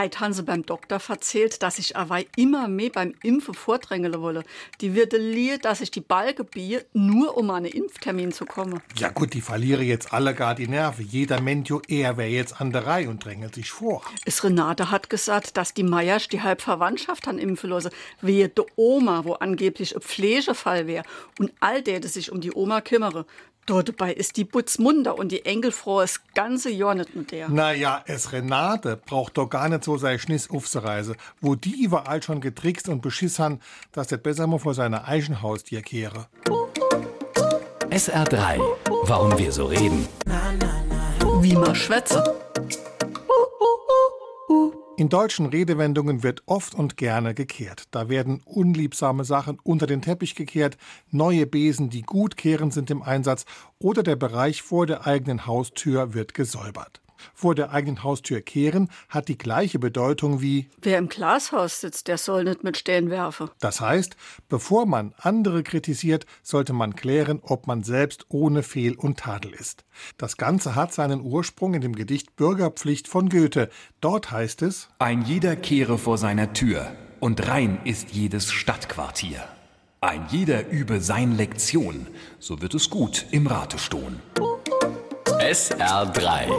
Haben sie beim Doktor verzählt, dass ich aber immer mehr beim Impfen vordrängeln wolle. Die würde leer, dass ich die Balge biege, nur um an einen Impftermin zu kommen. Ja gut, die verliere jetzt alle gar die Nerven. Jeder Mentio er wäre jetzt an der Reihe und drängelt sich vor. Es Renate hat gesagt, dass die Meiersch die halb Verwandtschaft an impfen lasse. Wehe de Oma, wo angeblich ein Pflegefall wäre. Und all der, der sich um die Oma kümmere. Dort dabei ist die Butzmunder und die Engelfrau das ganze Jahr nicht mit der. Naja, es Renate braucht doch gar nicht so sei Schniss auf se Reise, wo die überall schon getrickst und beschiss han, dass der besser mal vor seiner Eichenhaustür kehre. SR3. Warum wir so reden. Wie man schwätze. In deutschen Redewendungen wird oft und gerne gekehrt. Da werden unliebsame Sachen unter den Teppich gekehrt, neue Besen, die gut kehren, sind im Einsatz oder der Bereich vor der eigenen Haustür wird gesäubert. Vor der eigenen Haustür kehren hat die gleiche Bedeutung wie Wer im Glashaus sitzt, der soll nicht mit Steinen werfen. Das heißt, bevor man andere kritisiert, sollte man klären, ob man selbst ohne Fehl und Tadel ist. Das Ganze hat seinen Ursprung in dem Gedicht Bürgerpflicht von Goethe. Dort heißt es Ein jeder kehre vor seiner Tür, und rein ist jedes Stadtquartier. Ein jeder übe sein Lektion, so wird es gut im Rate stohn. SR3